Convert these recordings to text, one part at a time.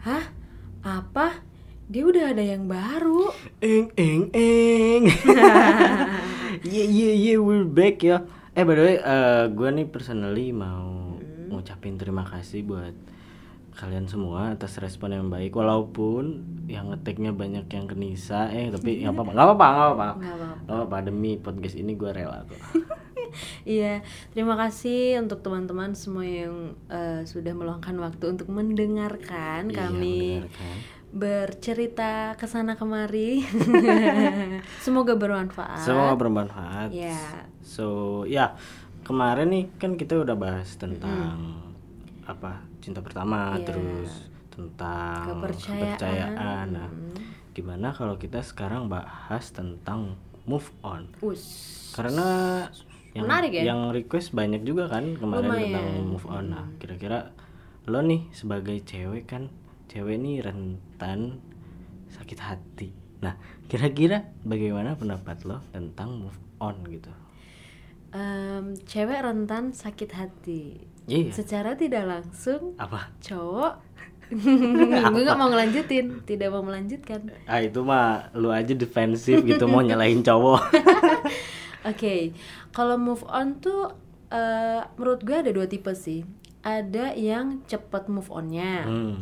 Hah? Apa? Dia udah ada yang baru. Eng eng eng. Yeah yeah yeah we're back ya. Eh by the way, eh, gue nih personally mau ngucapin terima kasih buat kalian semua atas respon yang baik walaupun yang ngeteknya banyak yang ke Nisa eh tapi nggak apa-apa nggak apa-apa nggak apa-apa Nggak apa-apa. nggak apa-apa demi podcast ini gue rela kok Iya, terima kasih untuk teman-teman semua yang eh, sudah meluangkan waktu untuk mendengarkan Iya, kami mendengarkan. bercerita ke sana kemari. Semoga bermanfaat. semoga bermanfaat Ya. so ya kemarin nih kan kita udah bahas tentang apa cinta pertama Iya. terus tentang Kepercayaan. kepercayaan. Nah, gimana kalau kita sekarang bahas tentang move on Us. karena yang Menarik ya? yang request banyak juga kan kemarin Lumayan. tentang move on. Nah kira-kira lo nih sebagai cewek kan cewek nih rentan sakit hati. Nah kira-kira bagaimana pendapat lo tentang move on gitu? Em, cewek rentan sakit hati. iya. Secara tidak langsung apa? cowok. Gue nggak mau ngelanjutin tidak mau melanjutkan. Ah itu mah lu aja defensif gitu mau nyalahin cowok Oke, kalau move on tuh eh, menurut gue ada dua tipe sih. Ada yang cepet move onnya, hmm.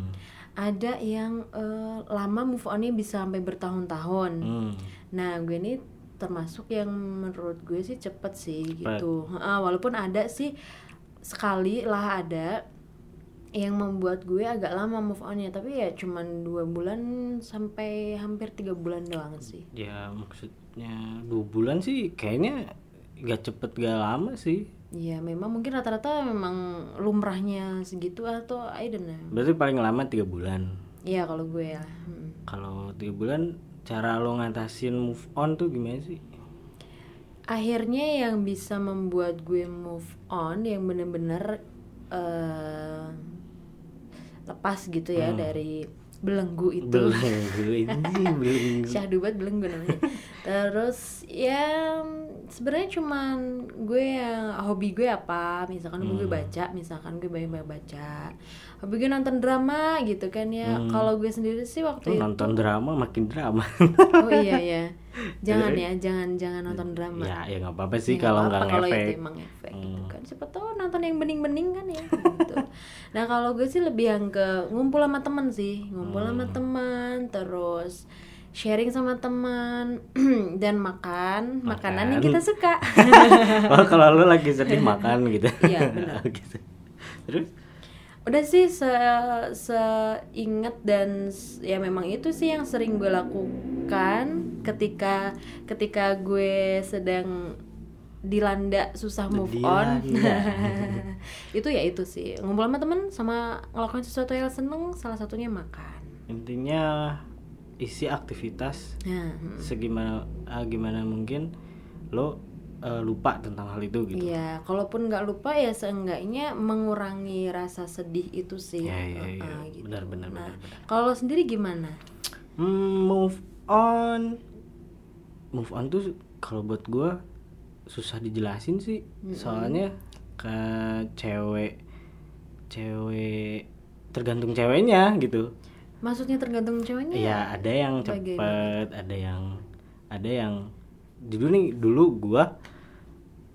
ada yang eh, lama move onnya bisa sampai bertahun-tahun. Hmm. Nah, gue ini termasuk yang menurut gue sih cepet sih Cepet. gitu. Heeh, walaupun ada sih sekali lah ada yang membuat gue agak lama move onnya, tapi ya cuman dua bulan sampai hampir tiga bulan doang sih. ya maksudnya dua bulan sih kayaknya gak cepet gak lama sih Iya, memang mungkin rata-rata memang lumrahnya segitu atau I don't know. berarti paling lama tiga bulan Iya kalau gue ya. Hmm. kalau tiga bulan cara lo ngatasin move on tuh gimana sih Akhirnya yang bisa membuat gue move on yang bener-bener eh, lepas gitu ya dari belenggu itu. belenggu ini belenggu Syahdubat belenggu namanya. Terus ya sebenarnya cuman gue yang hobi gue apa? Misalkan gue baca, misalkan gue banyak-banyak baca. Hobi gue nonton drama gitu kan ya. Kalau gue sendiri sih waktu Lo itu nonton drama makin drama Oh iya ya. Jangan ya, jangan jangan nonton drama. ya ya nggak apa-apa sih Ya, kalau nggak kalau ngefek itu emang efek gitu kan. Siapa tahu nonton yang bening-bening kan ya. Nah, kalau gue sih lebih yang ke ngumpul sama temen sih. Ngumpul sama teman terus sharing sama teman dan makan, makanan yang kita suka. oh kalau lo lagi sedih makan gitu Iya, benar. gitu. terus Udah sih se seinget dan ya memang itu sih yang sering gue lakukan ketika ketika gue sedang dilanda susah move on. Dilanda. itu ya itu sih ngumpul sama temen sama ngelakuin sesuatu yang seneng salah satunya makan. intinya isi aktivitas Nah, hmm. segimana ah, gimana mungkin lo eh, lupa tentang hal itu gitu Iya, kalaupun nggak lupa ya seenggaknya mengurangi rasa sedih itu sih. ya ya ya Heeh, gitu. benar benar Nah, benar benar kalau sendiri gimana? Hmm, move on move on tuh kalau buat gue susah dijelasin sih soalnya ke cewek cewek tergantung ceweknya gitu Maksudnya tergantung ceweknya? Iya ada yang Bagaimana? cepet ada yang ada yang dulu nih dulu gua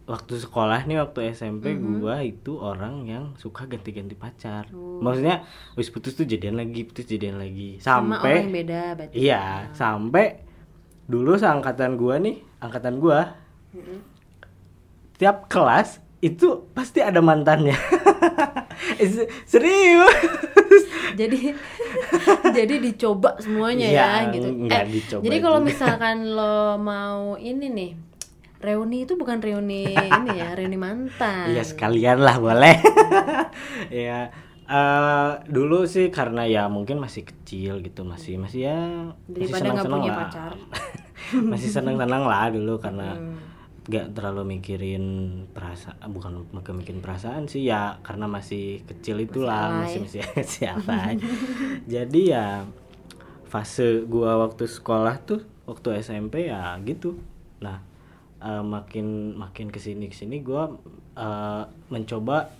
waktu sekolah nih waktu SMP Mm-hmm. gua itu orang yang suka ganti-ganti pacar Oh. maksudnya wis putus tuh jadian lagi putus jadian lagi Sama orang yang sampai beda berarti. iya sampai dulu seangkatan gua nih angkatan gua tiap kelas itu pasti ada mantannya Se- serius jadi jadi dicoba semuanya Iya, ya gitu. nggak dicoba jadi kalau misalkan lo mau ini nih reuni itu bukan reuni ini ya reuni mantan. Iya sekalian lah boleh. ya eh, dulu sih karena ya mungkin masih kecil gitu masih masih ya masih Daripada nggak senang-senang punya lah. pacar. masih senang-senang lah dulu karena Hmm. Nggak terlalu mikirin perasaan bukan bukan mikirin perasaan sih ya karena masih kecil itulah masih masih masih alay. jadi ya fase gua waktu sekolah tuh waktu SMP ya gitu nah eh, makin makin ke sini ke sini gua eh, mencoba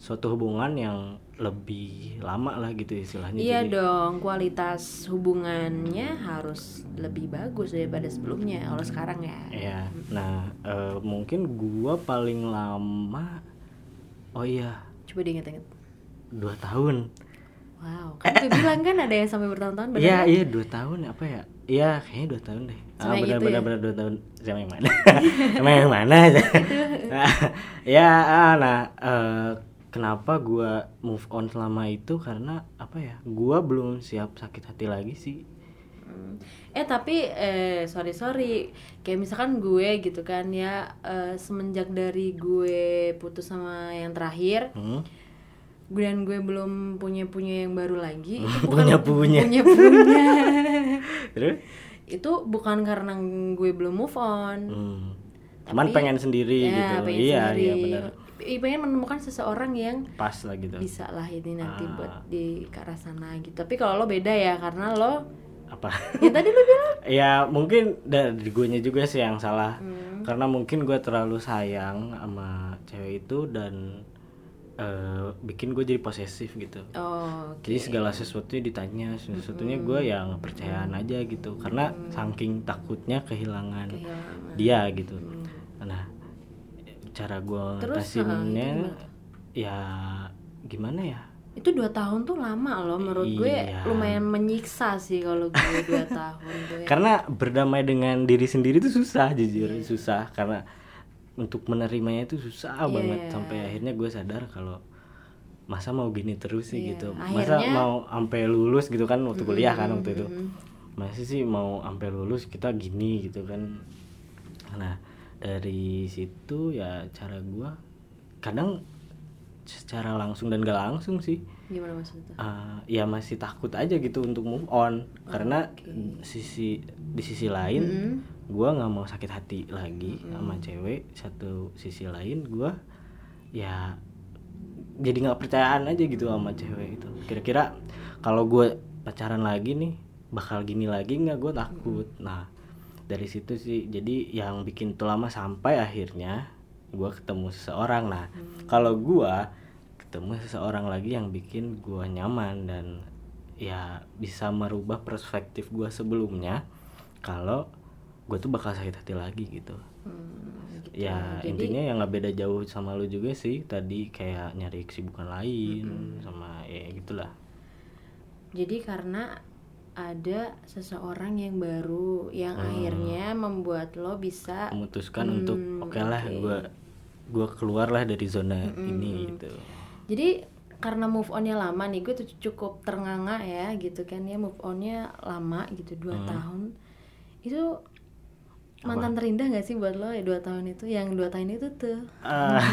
suatu hubungan yang lebih lama lah gitu istilahnya Iya Jadi, dong, kualitas hubungannya harus lebih bagus daripada sebelumnya. Kalau sekarang ya. ya nah eh, mungkin gua paling lama oh iya Coba diinget-inget. dua tahun Wow, kan gue bilang kan ada yang sampai bertahun-tahun Iya kan? iya dua tahun apa ya? Iya kayaknya dua tahun deh. Sama ah benar itu benar ya? benar dua tahun sama yang mana? sama yang mana? ya ah, nah eh, kenapa gua move on selama itu karena apa ya? Gua belum siap sakit hati lagi sih. Hmm. Eh tapi eh sorry sorry kayak misalkan gue gitu kan ya eh, semenjak dari gue putus sama yang terakhir Hmm? gue dan gue belum punya punya yang baru lagi itu Punya punya. punya punya itu bukan karena gue belum move on Hmm. Cuman Tapi- pengen sendiri Ya, gitu. pengen iya sendiri. iya benar. Pengen menemukan seseorang yang Pas lah gitu. bisa lah ini nanti Ah. buat di ke arah sana gitu tapi kalau lo beda ya karena lo Apa? ya tadi lo bilang ya mungkin dari gue juga sih yang salah Hmm. karena mungkin gue terlalu sayang sama cewek itu dan eh, bikin gue jadi posesif gitu oh jadi segala sesuatunya ditanya sesuatunya gue yang percayaan aja gitu karena saking takutnya kehilangan kehilangan dia gitu Hmm. Cara gue ngatasinnya itu ya gimana ya? Itu dua tahun tuh lama loh menurut gue Iya. lumayan menyiksa sih kalau gue dua tahun tuh ya. karena berdamai dengan diri sendiri itu susah jujur susah. Karena untuk menerimanya itu susah Iya. banget. Sampai akhirnya gue sadar kalau masa mau gini terus sih Iya. gitu. Masa Akhirnya- mau sampai lulus gitu kan waktu kuliah kan waktu itu. masih sih mau sampai lulus kita gini gitu kan. Nah dari situ ya cara gue kadang secara langsung dan gak langsung sih. Gimana maksudnya? Uh, ya masih takut aja gitu untuk move on. Karena sisi di sisi lain Mm-mm. gua nggak mau sakit hati lagi sama cewek. Satu sisi lain gua ya jadi nggak percayaan aja gitu sama cewek itu. Kira-kira kalau gue pacaran lagi nih bakal gini lagi nggak? Gue takut. Nah dari situ sih jadi yang bikin itu lama sampai akhirnya gue ketemu seseorang. Nah kalau gua ketemu seseorang lagi yang bikin gua nyaman dan ya bisa merubah perspektif gua sebelumnya kalau gue tuh bakal sakit hati lagi gitu. Hmm, gitu. ya Jadi- intinya yang nggak beda jauh sama lu juga sih. Tadi kayak nyari kesibukan lain sama ya gitulah. Jadi karena ada seseorang yang baru yang akhirnya membuat lo bisa memutuskan Hmm, untuk oke lah oke. gua gua keluar lah dari zona ini gitu. Jadi karena move onnya lama nih gue tuh cukup ternganga ya gitu kan. Ya move onnya lama gitu dua Hmm. tahun. Itu mantan terindah gak sih buat lo ya dua tahun itu? Yang dua tahun itu tuh. Ah.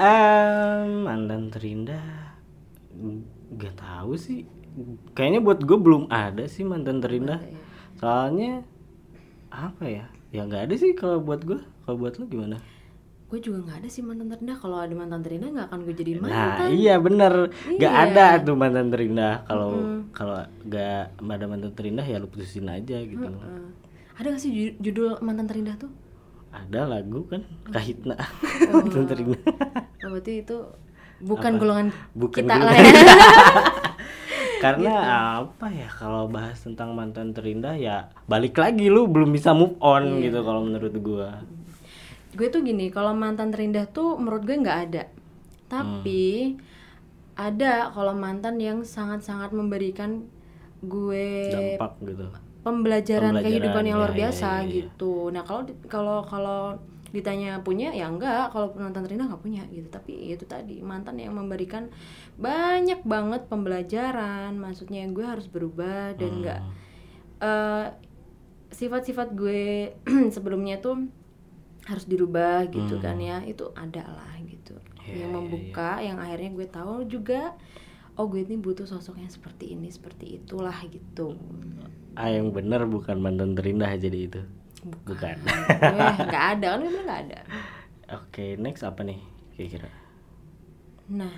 Em, mantan terindah nggak tahu sih kayaknya buat gue belum ada sih mantan terindah. Ya. soalnya apa ya? Ya nggak ada sih kalau buat gue kalau buat lu gimana? Gue juga nggak ada sih mantan terindah. Kalau ada mantan terindah nggak akan gue jadiin nah mantan. iya bener. Nggak Iya. ada tuh mantan terindah. Kalau kalau nggak ada mantan terindah ya lu putusin aja gitu. Heeh. ada gak sih ju- judul mantan terindah tuh? Ada lagu kan? Kahitna. Oh. mantan terindah. Oh, berarti itu bukan golongan bukan kita gue. lah ya Karena Gitu. apa ya kalau bahas tentang mantan terindah ya balik lagi lu belum bisa move on Iya. gitu kalau menurut gua. gue tuh gini kalau mantan terindah tuh menurut gue nggak ada tapi ada kalau mantan yang sangat-sangat memberikan gue Dampak gitu. pembelajaran, Pembelajaran, kehidupan yang luar ya, ya, biasa ya, ya. gitu nah kalau kalau kalau ditanya punya ya enggak. Kalau mantan terindah nggak punya gitu. Tapi itu tadi mantan yang memberikan banyak banget pembelajaran. Maksudnya gue harus berubah dan enggak eh, sifat-sifat gue sebelumnya tuh harus dirubah gitu kan ya. Itu ada lah gitu. Ya, yang ya, membuka yang akhirnya gue tahu juga oh gue ini butuh sosok yang seperti ini seperti itulah gitu. Ah yang bener bukan mantan terindah jadi itu. Bukan. gue nggak ada kan gue bilang nggak ada. Oke, next apa nih kira-kira? nah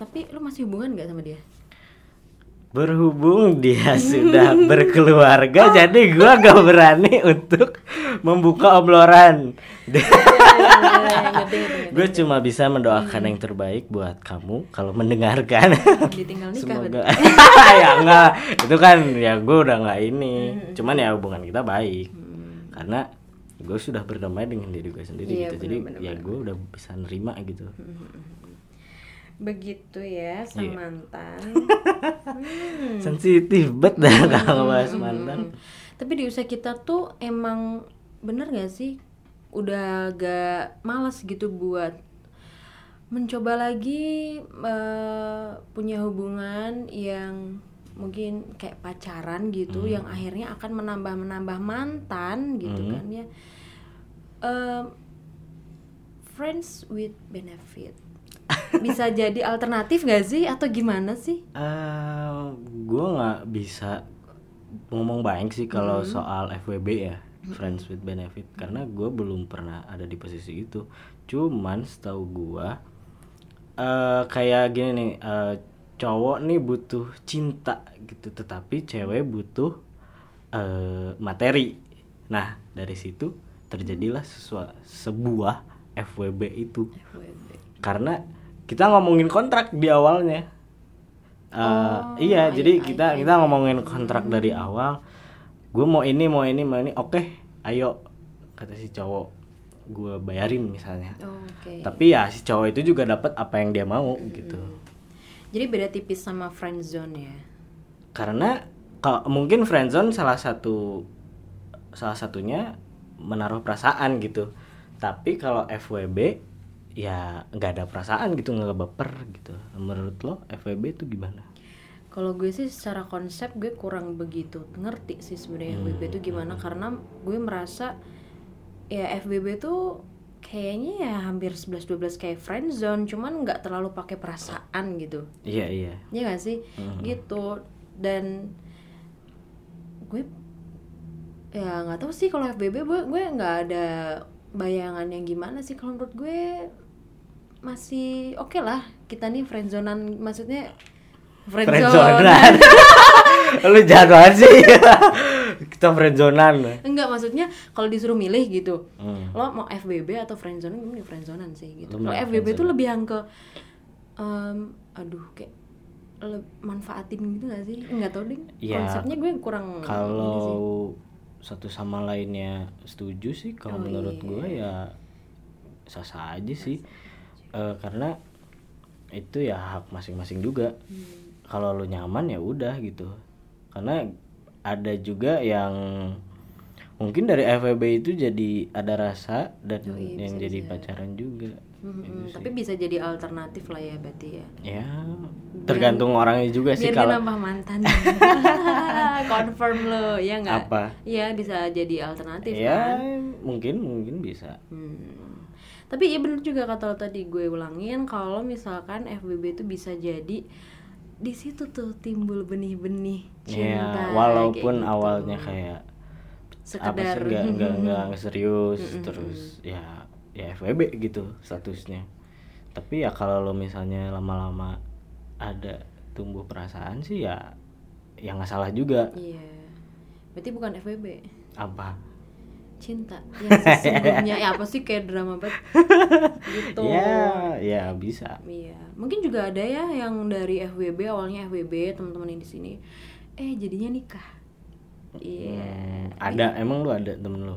tapi lu masih hubungan nggak sama dia? Berhubung dia sudah berkeluarga, jadi gua gak berani untuk membuka obrolan. Ngerti, ngerti, ngerti. gue cuma bisa mendoakan yang terbaik buat kamu kalau mendengarkan. Ditinggal nikah semoga. ya enggak itu kan ya gue udah nggak ini. Cuman ya hubungan kita baik karena gue sudah berdamai dengan diri gue sendiri Iya, gitu. Jadi bener, ya gue udah bisa nerima gitu. Begitu ya Iya. mantan sensitif bet dah kalau bahas mantan. Tapi di usia kita tuh emang bener gak sih? Udah agak malas gitu buat mencoba lagi eh, punya hubungan yang mungkin kayak pacaran gitu yang akhirnya akan menambah menambah mantan gitu kan ya. Em, friends with benefit. Bisa jadi alternatif gak sih? Atau gimana sih? Eh, gue nggak bisa ngomong banyak sih kalau Hmm. soal FWB ya friends with benefit. Karena gue belum pernah ada di posisi itu. Cuman setahu gue eh kayak gini nih eh, cowok nih butuh cinta gitu tetapi cewek butuh eh materi. Nah dari situ terjadilah sesua- sebuah FWB itu. FWB. karena kita ngomongin kontrak di awalnya. Oh, Uh, iya I- jadi I- kita kita ngomongin kontrak dari awal. Gue mau ini mau ini mau ini. Oke ayo kata si cowok gue bayarin misalnya. Oh, Oke. tapi ya si cowok itu juga dapat apa yang dia mau gitu Jadi beda tipis sama friend zone ya. karena kalau mungkin friendzone salah satu salah satunya menaruh perasaan gitu. Tapi kalau FWB ya nggak ada perasaan gitu nggak baper gitu. Menurut lo FWB itu gimana? Kalau gue sih secara konsep gue kurang begitu ngerti sih sebenarnya FWB itu gimana. Karena gue merasa ya FWB itu kayaknya ya hampir 11 12 kayak friend zone cuman nggak terlalu pakai perasaan gitu. iya iya Iya gak sih? Gitu. Dan gue ya nggak tahu sih kalau FBB gue gue nggak ada bayangan yang gimana sih kalau menurut gue masih oke lah kita nih friendzonan maksudnya friendzone friendzonan lu jahat banget sih. Kita friendzonan enggak maksudnya kalau disuruh milih gitu Hmm. lo mau FBB atau friendzone gue milih friendzonan sih gitu. Kalau FBB itu lebih yang ke em, aduh kayak manfaatin gitu gak sih? Nggak tau deh. Ya, konsepnya gue kurang kalau satu sama lainnya setuju sih kalau Oh, menurut iya. gue ya sah sah aja sih. Eh, karena itu ya hak masing-masing juga. Hmm. Kalau lu nyaman ya udah gitu. Karena ada juga yang mungkin dari FWB itu jadi ada rasa dan Oh, iya, yang jadi pacaran juga. Mm-mm, tapi bisa jadi alternatif lah ya berarti ya. Ya tergantung orangnya juga sih biar dia kalau nambah mantan. Confirm lo ya nggak? Apa? Iya bisa jadi alternatif ya kan? mungkin mungkin bisa. Hmm. Tapi iya bener juga kata lo tadi gue ulangin kalau misalkan FBB itu bisa jadi di situ tuh timbul benih-benih cinta. ya walaupun kayak gitu. awalnya kayak apa sih sekedar nggak nggak nggak nggak serius terus ya ya FWB gitu statusnya tapi ya kalau lo misalnya lama-lama ada tumbuh perasaan sih ya ya nggak salah juga Iya. Berarti bukan FBB. apa Cinta yang sesungguhnya. Ya apa sih kayak drama banget? Gitu. ya ya bisa. Iya, mungkin juga ada ya yang dari FWB awalnya FWB teman-teman yang di sini, eh jadinya nikah. Iya, Hmm, ada emang lu ada temen lu?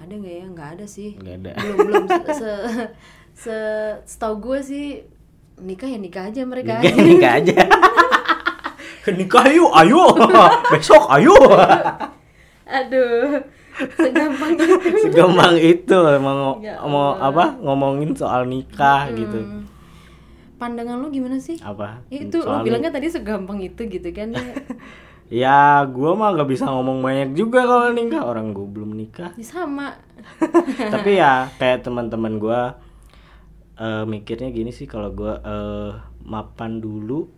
Ada nggak ya? Nggak ada sih. nggak ada. Belum belum. Se, se, se- setahu gue sih nikah ya nikah aja mereka. nikah nikah aja. Nikah yuk ayo. Besok ayo. Aduh, segampang itu. segampang itu ngo- Ya mau apa ngomongin soal nikah gitu Hmm. Pandangan lu gimana sih? apa Ya, itu lo Soal bilangnya tadi segampang itu gitu kan? ya. ya gua mah gak bisa ngomong banyak juga kalau nikah orang gua belum nikah Ya, sama. tapi ya kayak teman-teman gua eh, mikirnya gini sih kalau gua eh, mapan dulu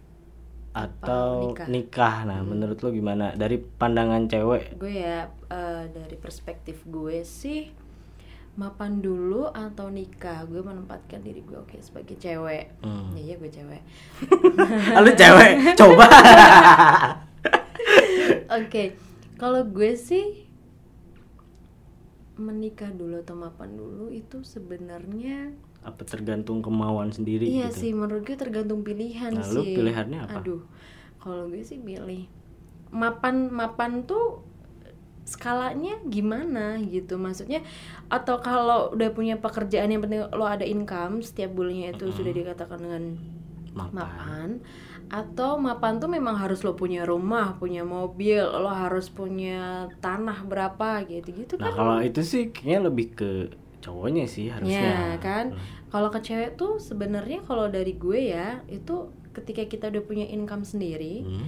atau nikah? nikah. nah menurut lo gimana? Dari pandangan cewek? Gue ya eh, dari perspektif gue sih mapan dulu atau nikah gue menempatkan diri gue oke sebagai cewek. Hmm. ya iya gue cewek. Ah, lu cewek? Coba. Oke kalau gue sih menikah dulu atau mapan dulu itu sebenarnya apa tergantung kemauan sendiri iya gitu? sih menurut gue tergantung pilihan Nah, sih. lu pilihannya apa? aduh kalau gue sih pilih mapan mapan tuh skalanya gimana gitu? Maksudnya atau kalau udah punya pekerjaan yang penting lo ada income setiap bulannya itu sudah dikatakan dengan mapan. mapan. Atau mapan tuh memang harus lo punya rumah punya mobil lo harus punya tanah berapa gitu gitu nah kan. kalau itu sih kayaknya lebih ke cowoknya sih harusnya. Ya kan? Kalau ke cewek tuh sebenarnya kalau dari gue ya itu ketika kita udah punya income sendiri Hmm.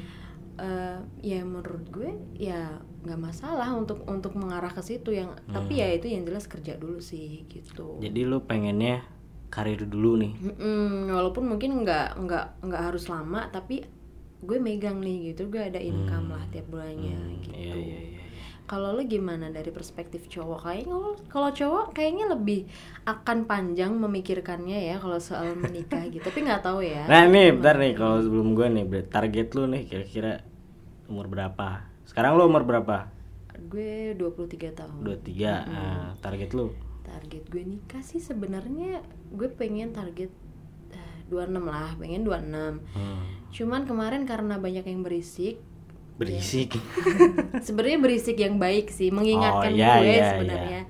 eh, ya menurut gue ya nggak masalah untuk untuk mengarah ke situ yang tapi ya itu yang jelas kerja dulu sih gitu. Jadi lu pengennya karir dulu nih? Mm-mm, walaupun mungkin nggak nggak nggak harus lama tapi gue megang nih gitu gue ada income lah tiap bulannya gitu iya iya iya kalau lo gimana dari perspektif cowok? Kayaknya lo- kalau cowok kayaknya lebih akan panjang memikirkannya ya kalau soal menikah gitu. Tapi nggak tahu ya. Nah nih bentar nih kalau sebelum gue nih target lu nih kira-kira umur berapa? Sekarang lu umur berapa? Gue 23 tahun. 23 nah, target lu? Target gue nikah sih sebenarnya gue pengen target eh, 26 lah pengen 26 Hmm. cuman kemarin karena banyak yang berisik berisik. Sebenarnya berisik yang baik sih mengingatkan Oh, iya, gue iya, sebenarnya.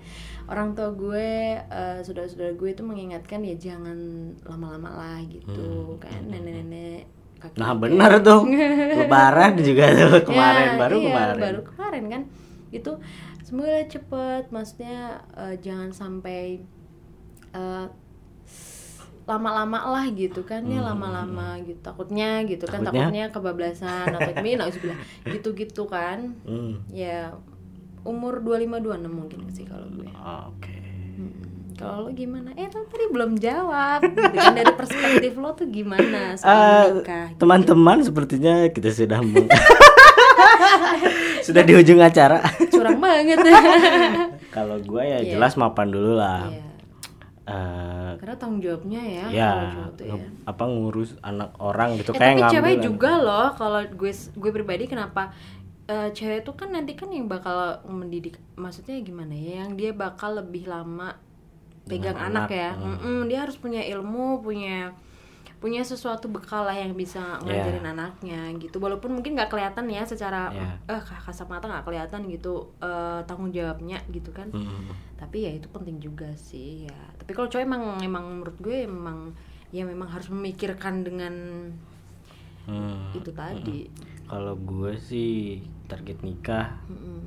orang tua gue eh, saudara-saudara gue itu mengingatkan ya jangan lama-lama lah gitu kan nenek-nenek kakek nah benar tuh. Lebaran juga tuh kemarin Ya, baru iya, kemarin. baru kemarin kan. Itu semoga cepet maksudnya eh, jangan sampai eh, lama-lama lah gitu kan ya lama-lama gitu takutnya gitu kan Hmm. Takutnya? takutnya kebablasan atau gimana bilang gitu-gitu kan Hmm. ya umur 25 26 mungkin sih kalau gue oke Mm-mm. kalau lo gimana eh lo tadi belum jawab gitu kan dari perspektif lo tuh gimana soal nikah gitu. teman-teman sepertinya kita sudah sudah di ujung acara curang banget kalau gue ya Iya. jelas mapan dulu lah Iya. Eh, karena tanggung jawabnya ya, ya ya. apa ngurus anak orang gitu Eh, kayak tapi cewek juga loh kalau gue gue pribadi kenapa eh, cewek tuh kan nanti kan yang bakal mendidik maksudnya gimana ya yang dia bakal lebih lama pegang Dengan anak, anak, ya hmm. Dia harus punya ilmu punya punya sesuatu bekal lah yang bisa ngajarin anaknya gitu. Walaupun mungkin nggak kelihatan ya secara Iya. eh kasat mata nggak kelihatan gitu eh, tanggung jawabnya gitu kan. Hmm. tapi ya itu penting juga sih ya. Tapi kalau cowok emang emang menurut gue emang ya memang harus memikirkan dengan Hmm. itu tadi. Kalau gue sih target nikah Mm-mm.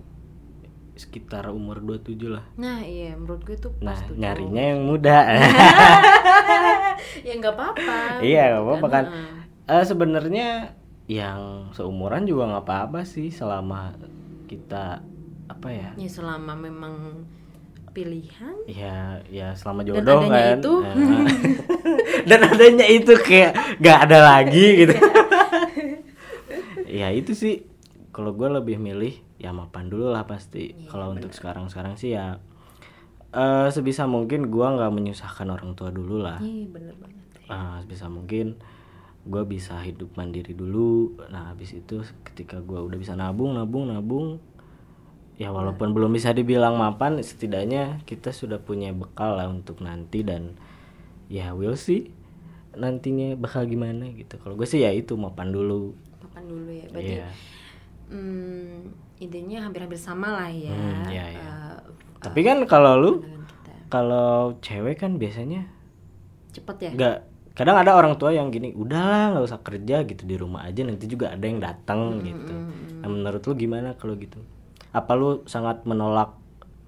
sekitar umur 27 lah. Nah iya menurut gue tuh nah pas tuh nyarinya yang muda ya nggak apa-apa. Iya gitu nggak apa-apa kan. Eh, sebenarnya yang seumuran juga nggak apa-apa sih selama kita apa ya? Ya selama memang pilihan. Ya ya selama Dan jodoh adanya kan. itu. Eh, dan adanya itu kayak nggak ada lagi gitu. Ya itu sih. Kalau gue lebih milih ya mapan dulu lah pasti. Iya, kalau untuk sekarang sekarang sih ya eh sebisa mungkin gua nggak menyusahkan orang tua dulu lah. Iya bener banget Ah, sebisa mungkin gue bisa hidup mandiri dulu. Nah habis itu ketika gua udah bisa nabung nabung nabung ya walaupun belum bisa dibilang mapan setidaknya kita sudah punya bekal lah untuk nanti dan ya we'll see nantinya bakal gimana gitu. Kalau gue sih ya itu mapan dulu. Papan dulu ya. Berarti Iya. hmm, idenya hampir-hampir sama lah ya. Hmm, iya, iya. eh, tapi kan kalau lu kalau cewek kan biasanya cepet ya? nggak kadang ada orang tua yang gini udahlah nggak usah kerja gitu di rumah aja nanti juga ada yang datang gitu. nah, menurut lu gimana kalau gitu? Apa lu sangat menolak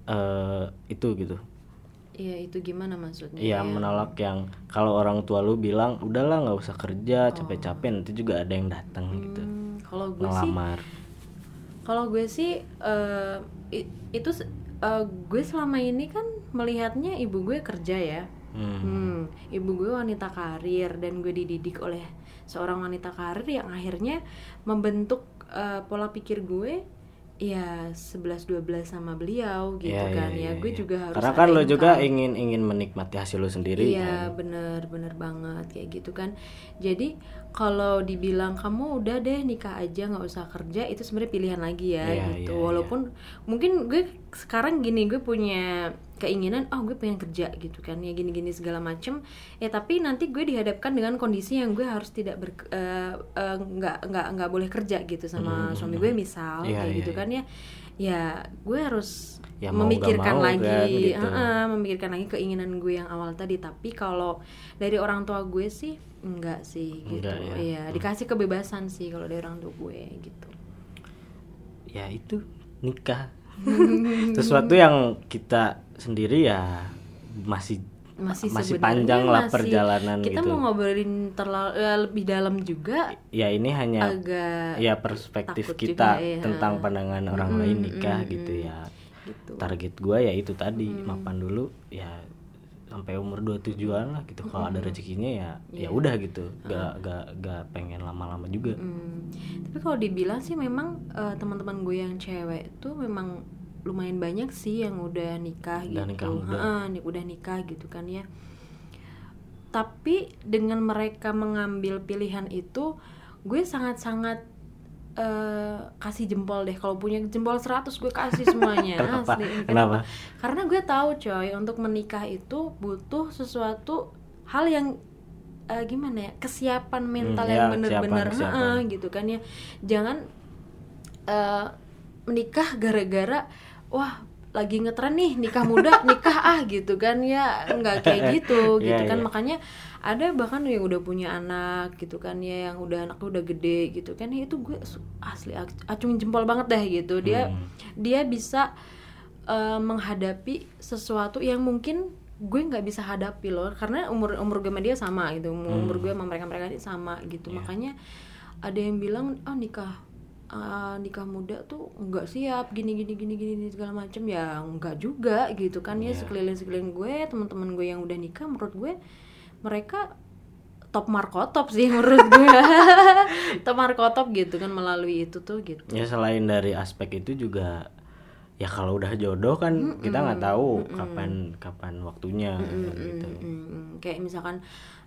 eh, itu gitu? Iya itu gimana maksudnya? Iya menolak yang kalau orang tua lu bilang udahlah nggak usah kerja capek-capek nanti juga ada yang datang gitu. Hmm, kalau gue sih, kalau gue sih eh, i- itu eh, gue selama ini kan melihatnya ibu gue kerja ya. Hmm. Hmm, ibu gue wanita karir dan gue dididik oleh seorang wanita karir yang akhirnya membentuk eh, pola pikir gue ya 11 12 sama beliau gitu Iya, kan iya, ya. Gue iya. juga harus karena kan lo juga ingin ingin menikmati hasil lo sendiri Iya kan bener bener banget kayak gitu kan. Jadi kalau dibilang kamu udah deh nikah aja nggak usah kerja itu sebenarnya pilihan lagi ya Iya, gitu iya, walaupun mungkin gue sekarang gini gue punya keinginan oh gue pengen kerja gitu kan ya gini-gini segala macem. Ya tapi nanti gue dihadapkan dengan kondisi yang gue harus tidak ber eh, eh, nggak nggak nggak boleh kerja gitu sama suami gue misal Iya, kayak iya, gitu iya. kan ya. Ya gue harus Ya mau memikirkan mau lagi kan, gitu. Heeh, memikirkan lagi keinginan gue yang awal tadi. Tapi kalau dari orang tua gue sih enggak sih gitu. Enggak ya. iya dikasih kebebasan sih kalau dari orang tua gue gitu. Ya itu nikah sesuatu yang kita sendiri ya masih masih masih panjang lah masih- perjalanan kita gitu. mau ngobrolin terlalu ya, lebih dalam juga ya ini hanya agak ya perspektif kita juga, ya. tentang pandangan orang lain nikah gitu ya. Gitu. Target gua ya itu tadi mapan dulu ya sampai umur 27-an lah gitu. Kalau ada rezekinya ya ya udah gitu. Gak gak gak pengen lama-lama juga. Hmm, tapi kalau dibilang sih memang eh, teman-teman gue yang cewek tuh memang lumayan banyak sih yang udah nikah Udah gitu, nikah muda. Heeh, nih udah nikah gitu kan ya. Tapi dengan mereka mengambil pilihan itu, gue sangat-sangat eh, kasih jempol deh. Kalau punya jempol 100 gue kasih semuanya. Kenapa? asli. Kenapa? Karena gue tahu coy, untuk menikah itu butuh sesuatu hal yang eh, gimana ya kesiapan mental Hmm, yang ya, bener-bener kesiapan. gitu kan ya jangan eh, menikah gara-gara wah lagi ngetren nih nikah muda nikah ah gitu kan ya nggak kayak gitu Iya, gitu kan iya. makanya ada bahkan yang udah punya anak gitu kan ya yang udah anaknya udah gede gitu kan ya itu gue asli ac- acungin jempol banget deh gitu. Dia Hmm. dia bisa eh, menghadapi sesuatu yang mungkin gue nggak bisa hadapi loh karena umur umur gue sama dia sama gitu umur gue sama mereka mereka ini sama gitu. Makanya ada yang bilang oh nikah ah, nikah muda tuh nggak siap gini gini gini gini segala macam ya nggak juga gitu kan ya sekeliling sekeliling gue teman-teman gue yang udah nikah menurut gue mereka top markotop sih menurut gue top markotop gitu kan melalui itu tuh gitu. Ya selain dari aspek itu juga ya kalau udah jodoh kan kita nggak tahu kapan kapan waktunya gitu. Mm, kayak misalkan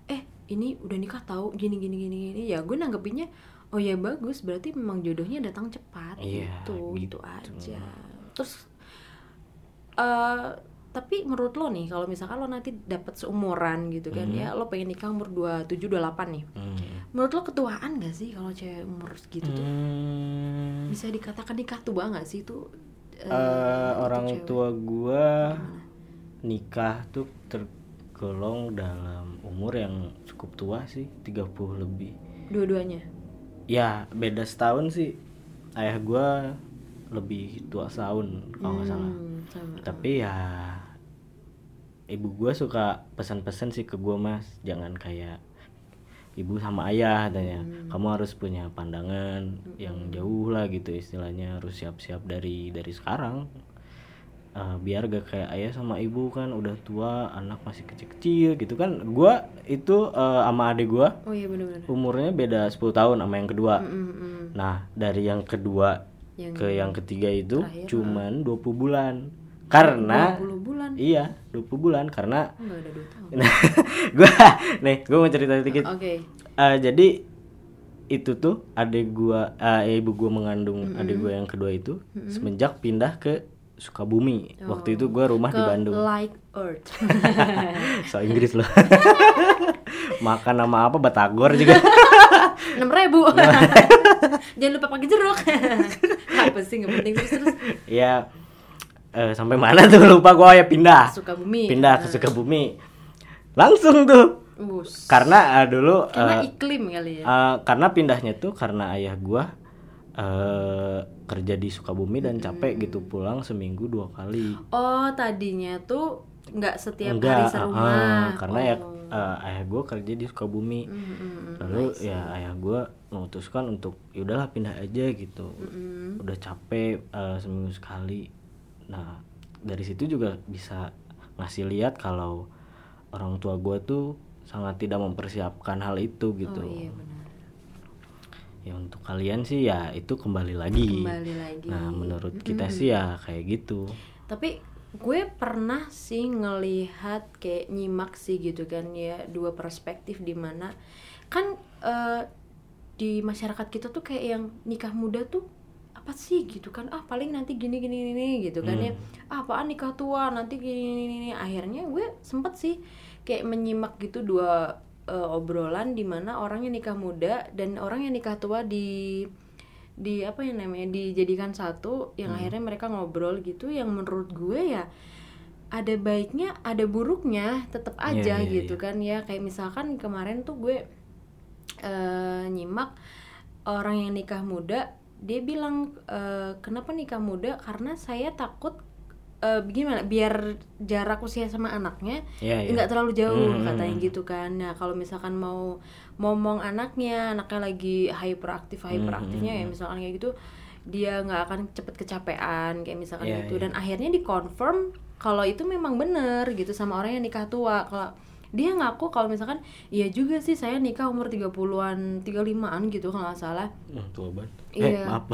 eh ini udah nikah tahu gini gini gini gini. Ya gue nanggepinnya oh ya bagus berarti memang jodohnya datang cepat Iya, gitu gitu. gitu. aja. Terus eh tapi menurut lo nih kalau misalkan lo nanti dapat seumuran gitu kan ya lo pengen nikah umur 27 28 nih Hmm. menurut lo ketuaan gak sih kalau cewek umur segitu tuh Hmm. bisa dikatakan nikah tua gak sih itu eh, Eh, itu orang cewek? tua gua nikah tuh tergolong dalam umur yang cukup tua sih 30 lebih dua-duanya ya beda setahun sih ayah gua lebih tua setahun kalau nggak salah Hmm, sama. tapi ya ibu gua suka pesan-pesan sih ke gua mas. Jangan kayak ibu sama ayah katanya kamu harus punya pandangan yang jauh lah gitu istilahnya. Harus siap-siap dari dari sekarang. Eh, biar gak kayak ayah sama ibu kan udah tua anak masih kecil-kecil gitu kan. Gua itu eh, sama adik gua oh iya umurnya beda 10 tahun sama yang kedua. Mm-mm. nah dari yang kedua Yang ke yang ketiga itu terakhir, cuman 20 bulan karena 20 bulan. iya 20 bulan karena nggak ada dua tahun. Gua nih gua mau cerita dikit oke. Eh, jadi itu tuh adik gua eh, ibu gua mengandung adik gua yang kedua itu semenjak pindah ke Sukabumi. Waktu itu gua rumah ke di Bandung. Light earth. So Inggris loh. Makan nama apa? Batagor juga. Enam ribu. Jangan lupa pakai jeruk. Apa sih nggak penting terus terus. Ya eh, sampai mana tuh? Lupa gua ya pindah. Suka bumi pindah ke Sukabumi. Langsung tuh. Bus karena eh, dulu karena eh, iklim kali ya. eh, karena pindahnya tuh karena ayah gua eh, kerja di Sukabumi dan capek gitu pulang seminggu dua kali. Oh tadinya tuh nggak setiap enggak hari serumah. eh, karena ya Oh. eh, ayah gua kerja di Sukabumi. Mm, mm, mm. lalu ya ayah gua memutuskan untuk yaudahlah pindah aja gitu. Mm. udah capek eh, seminggu sekali nah dari situ juga bisa ngasih lihat kalau orang tua gua tuh sangat tidak mempersiapkan hal itu gitu. oh iya benar. Ya untuk kalian sih ya itu kembali lagi. Kembali lagi. Nah menurut kita sih ya kayak gitu. Tapi gue pernah sih ngelihat kayak nyimak sih gitu kan ya dua perspektif di mana kan eh, di masyarakat kita tuh kayak yang nikah muda tuh apa sih gitu kan? Ah paling nanti gini gini gini gitu kan ya. Ah, apaan nikah tua? Nanti gini gini, gini. akhirnya gue sempet sih kayak menyimak gitu dua eh, obrolan di mana orang yang nikah muda dan orang yang nikah tua di di apa yang namanya dijadikan satu yang akhirnya mereka ngobrol gitu. Yang menurut gue ya ada baiknya ada buruknya tetap aja iya, gitu kan ya. Kayak misalkan kemarin tuh gue eh, nyimak orang yang nikah muda dia bilang eh, kenapa nikah muda karena saya takut eh, gimana biar jarak usia sama anaknya iya. nggak terlalu jauh Hmm. katanya gitu kan nah kalau misalkan mau ngomong anaknya anaknya lagi hyperaktif Hmm, hyperaktifnya ya misalkan kayak gitu dia nggak akan cepet kecapean kayak misalkan Iya, gitu iya. dan akhirnya dikonfirm kalau itu memang bener gitu sama orang yang nikah tua kalau dia ngaku kalau misalkan iya juga sih saya nikah umur 30-an 35-an gitu kalau nggak salah Hmm, tua banget. Iya. Eh, maaf.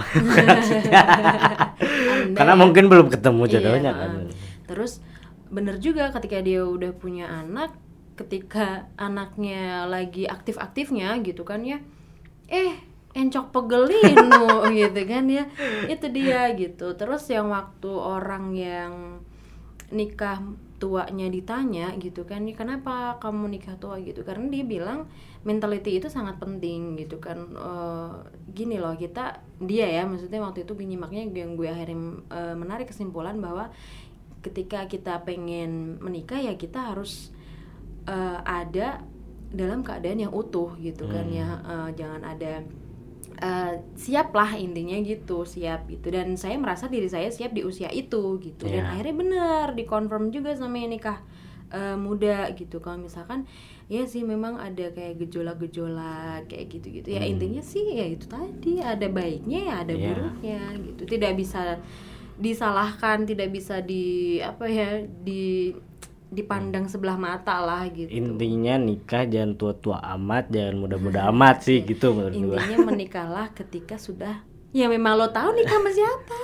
Karena mungkin belum ketemu Iya, jodohnya kan. heeh. Terus bener juga ketika dia udah punya anak, ketika anaknya lagi aktif-aktifnya gitu kan ya, eh encok pegelinu gitu kan ya, itu dia gitu. Terus yang waktu orang yang nikah tuanya ditanya gitu kan, "Ya, kenapa kamu nikah tua gitu? Karena dia bilang mentality itu sangat penting gitu kan. Eh, gini loh kita dia ya maksudnya waktu itu nyimaknya yang gue akhirnya eh, menarik kesimpulan bahwa ketika kita pengen menikah ya kita harus eh, ada dalam keadaan yang utuh gitu kan ya Eh, jangan ada eh, siap lah intinya gitu siap gitu. Dan saya merasa diri saya siap di usia itu gitu. Dan Iya. akhirnya benar dikonfirm juga sama yang nikah eh, muda gitu. Kalau misalkan ya sih memang ada kayak gejolak-gejolak kayak gitu-gitu. Ya intinya sih ya itu tadi ada baiknya ya ada Iya. buruknya gitu. Tidak bisa disalahkan tidak bisa di apa ya di dipandang sebelah mata lah gitu Intinya nikah jangan tua-tua amat, jangan muda-muda amat sih gitu menurut gua. intinya menikahlah ketika sudah ya memang lo tahu nikah sama siapa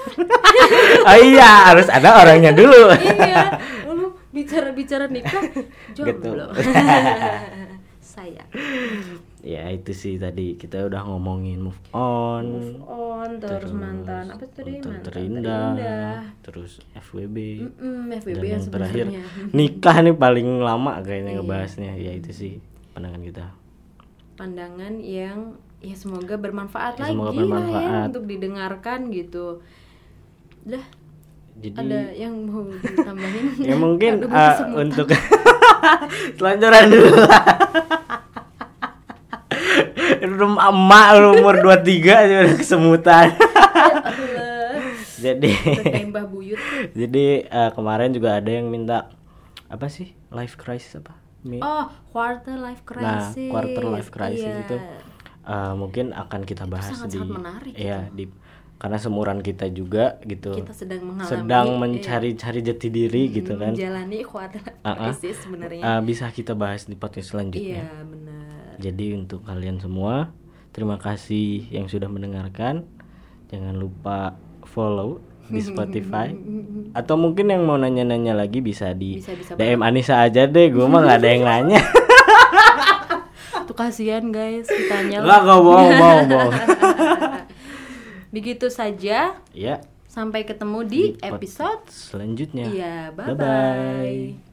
Oh iya, harus ada orangnya dulu. iya lu bicara bicara nikah Gitu. jomblo saya ya itu sih tadi. Kita udah ngomongin move on, move on terus, mantan. Apa tadi? mantan terindah, terindah. terus FWB. Mm, FBB Dan yang yang terakhir nikah nih paling lama kayaknya Iya. ngebahasnya. Ya itu sih pandangan kita. Pandangan yang ya semoga bermanfaat Ya, lagi semoga lah ya bermanfaat. untuk didengarkan gitu. Dah jadi ada yang mau ditambahin? Ya mungkin uh, untuk selanjutan dulu lah Rum emak lu umur 23 aja udah kesemutan. Jadi Udah kayak Mbah Buyut. Jadi uh, kemarin juga ada yang minta apa sih? Life crisis apa? Mi- oh quarter life nah crisis quarter life crisis. Iya. itu uh, mungkin akan kita bahas sangat-sangat di menarik ya di karena seumuran kita juga gitu kita sedang mengalami sedang iya, mencari-cari jati diri gitu kan. Menjalani quarter life crisis sebenarnya. Uh, bisa kita bahas di podcast selanjutnya. Iya benar Jadi untuk kalian semua, terima kasih yang sudah mendengarkan. Jangan lupa follow di Spotify. Atau mungkin yang mau nanya-nanya lagi bisa di Bisa, bisa DM Anissa aja deh. Gue mah nggak ada yang nanya. tuh kasihan guys ditanya Nggak nggak bohong bohong bohong. begitu saja ya. sampai ketemu di Di episode Selanjutnya. iya bye Bye-bye. bye